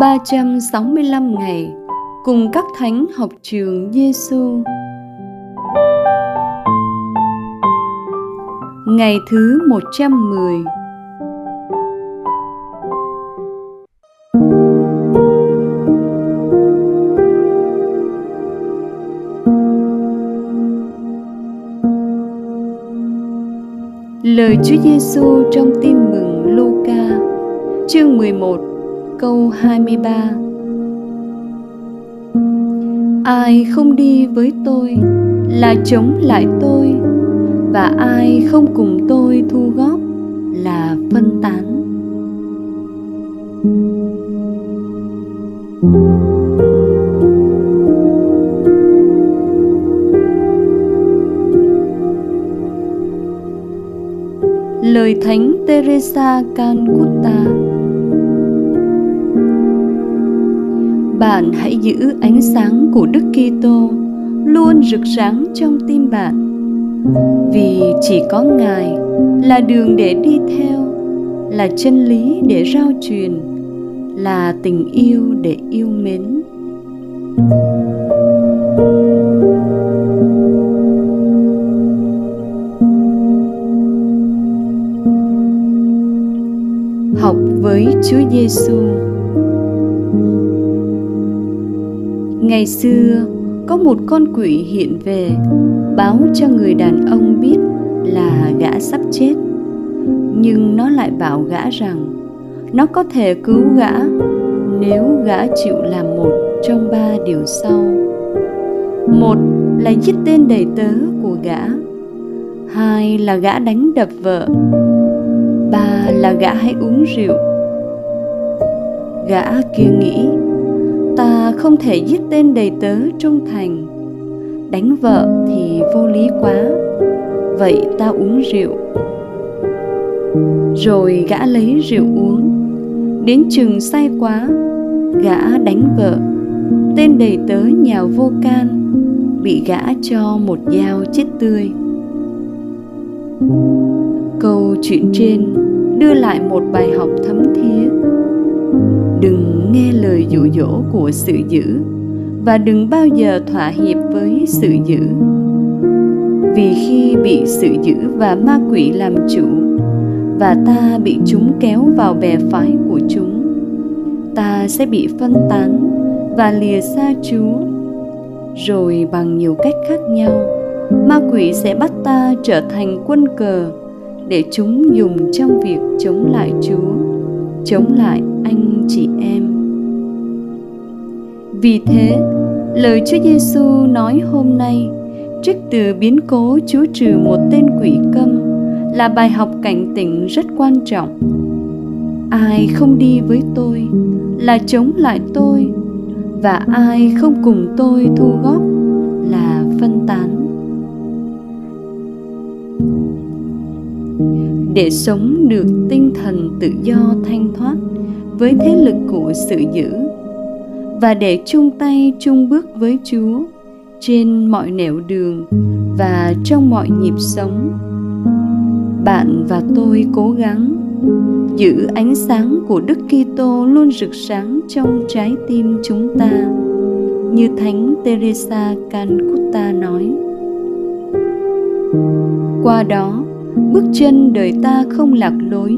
365 ngày cùng các thánh học trường Giêsu. Ngày thứ 110 Lời Chúa Giêsu trong Tin mừng Luca, chương 11, câu 23. Ai không đi với tôi là chống lại tôi, và ai không cùng tôi thu góp là phân tán. lời thánh Teresa Calcutta Bạn hãy giữ ánh sáng của Đức Kitô luôn rực sáng trong tim bạn vì chỉ có Ngài là đường để đi theo, là chân lý để rao truyền, là tình yêu để yêu mến học với Chúa Giêsu. Ngày xưa, có một con quỷ hiện về báo cho người đàn ông biết là gã sắp chết. Nhưng nó lại bảo gã rằng nó có thể cứu gã nếu gã chịu làm một trong ba điều sau. Một là giết tên đầy tớ của gã. Hai là gã đánh đập vợ ba là gã hãy uống rượu gã kia nghĩ ta không thể giết tên đầy tớ trung thành. Đánh vợ thì vô lý quá, vậy ta uống rượu. Rồi gã lấy rượu uống. Đến chừng say quá, gã đánh vợ. Tên đầy tớ nhào vô can, bị gã cho một dao chết tươi. Câu chuyện trên đưa lại một bài học thấm thía đừng nghe lời dụ dỗ của sự dữ và đừng bao giờ thỏa hiệp với sự dữ. Vì khi bị sự dữ và ma quỷ làm chủ và ta bị chúng kéo vào bè phái của chúng ta sẽ bị phân tán và lìa xa chúa. Rồi bằng nhiều cách khác nhau ma quỷ sẽ bắt ta trở thành quân cờ để chúng dùng trong việc chống lại Chúa, chống lại anh chị em. Vì thế, lời Chúa Giêsu nói hôm nay trích từ biến cố Chúa trừ một tên quỷ câm là bài học cảnh tỉnh rất quan trọng. Ai không đi với tôi là chống lại tôi và ai không cùng tôi thu góp là phân tán để sống được tinh thần tự do thanh thoát với thế lực của sự giữ và để chung tay chung bước với Chúa trên mọi nẻo đường và trong mọi nhịp sống. Bạn và tôi cố gắng giữ ánh sáng của Đức Kitô luôn rực sáng trong trái tim chúng ta, như Thánh Teresa Calcutta nói. Qua đó, bước chân đời ta không lạc lối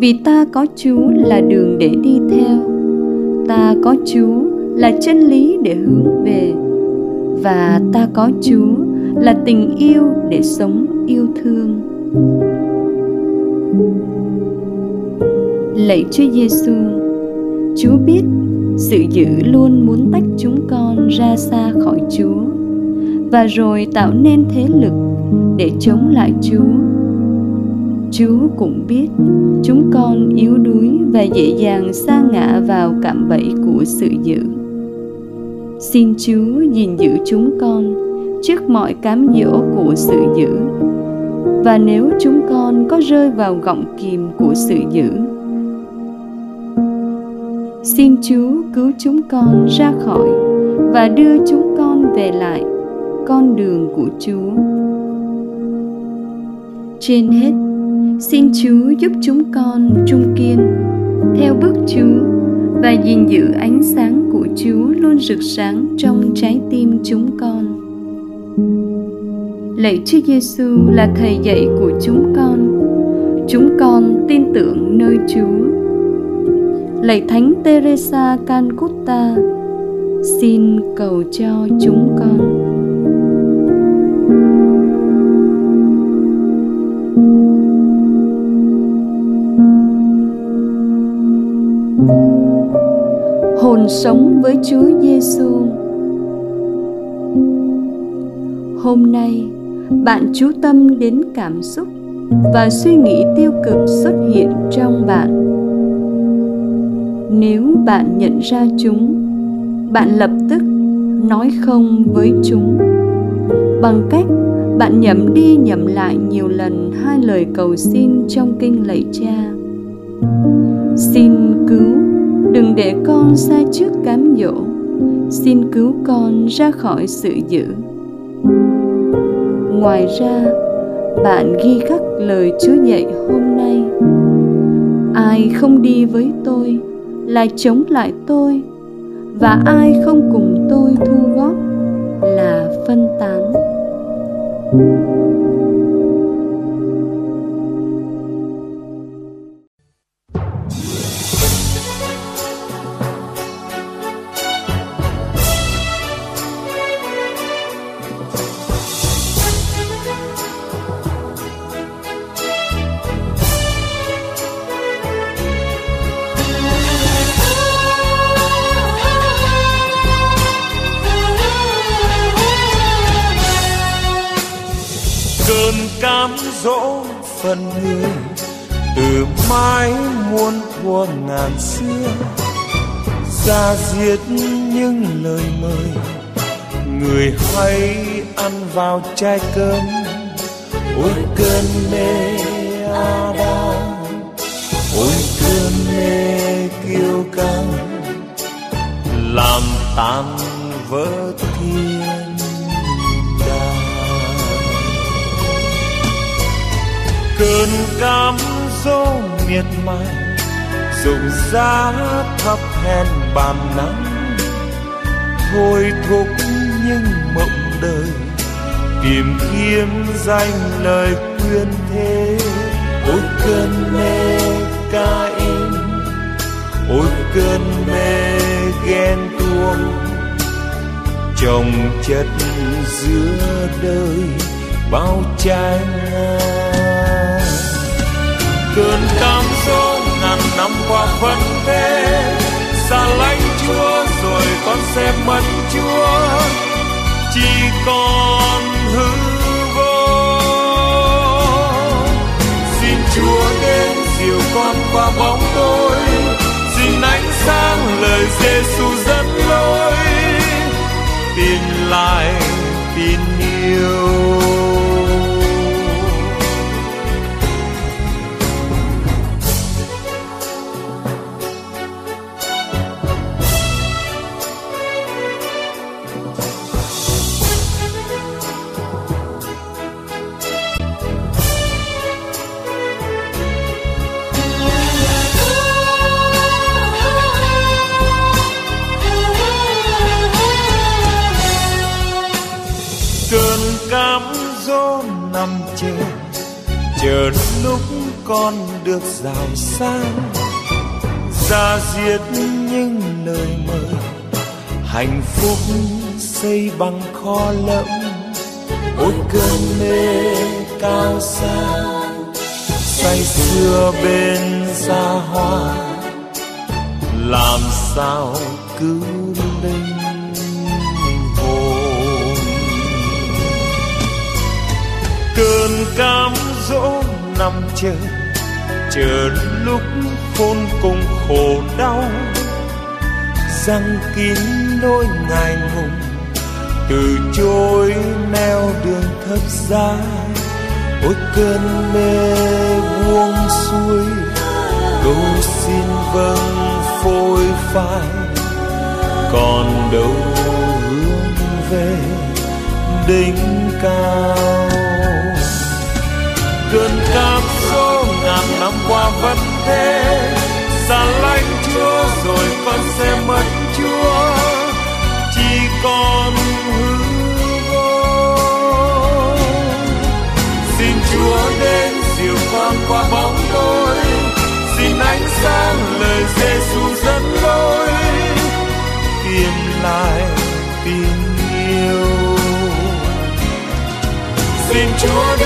vì ta có chúa là đường để đi theo. Ta có chúa là chân lý để hướng về. Và ta có chúa là tình yêu để sống yêu thương. Lạy chúa giêsu chúa biết sự dữ luôn muốn tách chúng con ra xa khỏi chúa. Và rồi tạo nên thế lực để chống lại chúa. Chúa cũng biết chúng con yếu đuối và dễ dàng sa ngã vào cạm bẫy của sự dữ. Xin Chúa gìn giữ chúng con trước mọi cám dỗ của sự dữ. Và nếu chúng con có rơi vào gọng kìm của sự dữ, xin Chúa cứu chúng con ra khỏi và đưa chúng con về lại con đường của Chúa. Trên hết, Xin Chúa giúp chúng con trung kiên theo bước Chúa và gìn giữ ánh sáng của Chúa luôn rực sáng trong trái tim chúng con. Lạy Chúa Giêsu là thầy dạy của chúng con. Chúng con tin tưởng nơi Chúa. Lạy Thánh Teresa Calcutta, xin cầu cho chúng con. Sống với Chúa Giêsu. Hôm nay, bạn chú tâm đến cảm xúc và suy nghĩ tiêu cực xuất hiện trong bạn. Nếu bạn nhận ra chúng, bạn lập tức nói không với chúng bằng cách bạn nhẩm đi nhẩm lại nhiều lần hai lời cầu xin trong kinh lạy cha xin cứu đừng để con xa trước cám dỗ. Xin cứu con ra khỏi sự dữ. Ngoài ra, bạn ghi khắc lời chúa dạy hôm nay. Ai không đi với tôi là chống lại tôi, và ai không cùng dỗ phần người từ mãi muôn thua ngàn xưa. Ra diệt những lời mời, người hay ăn vào chai cơm. Ôi cơn mê Adam, ôi cơn mê kiêu căng. Làm tan vỡ thiên từng cám dỗ miệt mài dùng giá thấp hèn bàn nắng. Thôi thúc những mộng đời, tìm kiếm danh lời khuyên thế. Ôi cơn mê ca in, ôi cơn mê ghen tuông. Chồng chất giữa đời, bao tranh cơn cám dỗ ngàn năm qua vẫn thế, xa lánh chúa rồi con sẽ mất chúa. Chỉ còn hư vô. Xin chúa đến dìu con qua bóng tối. Xin ánh sáng lời giêsu dẫn lối. Tin lại, tin yêu. Chờ lúc con được giàu sang. Ra diệt những lời mời, hạnh phúc xây bằng kho lẫm. Ôi cơn mê cao xa say xưa bên xa hoa. Làm sao cứu linh cơn cam dỗ nằm chờ chờ lúc khôn cùng khổ đau. Răng kín nỗi ngài ngùng từ chối neo đường thấp dài ôi cơn mê buông xuôi, cầu xin vâng phôi phai. Còn đâu hướng về đỉnh cao. vẫn thế. Xa lánh chúa rồi con sẽ mất chúa. Chỉ còn hư vô. Xin chúa đến dịu con qua bóng tối. Xin ánh sáng lời Giêsu dẫn lối. Tìm lại tình yêu. Xin chúa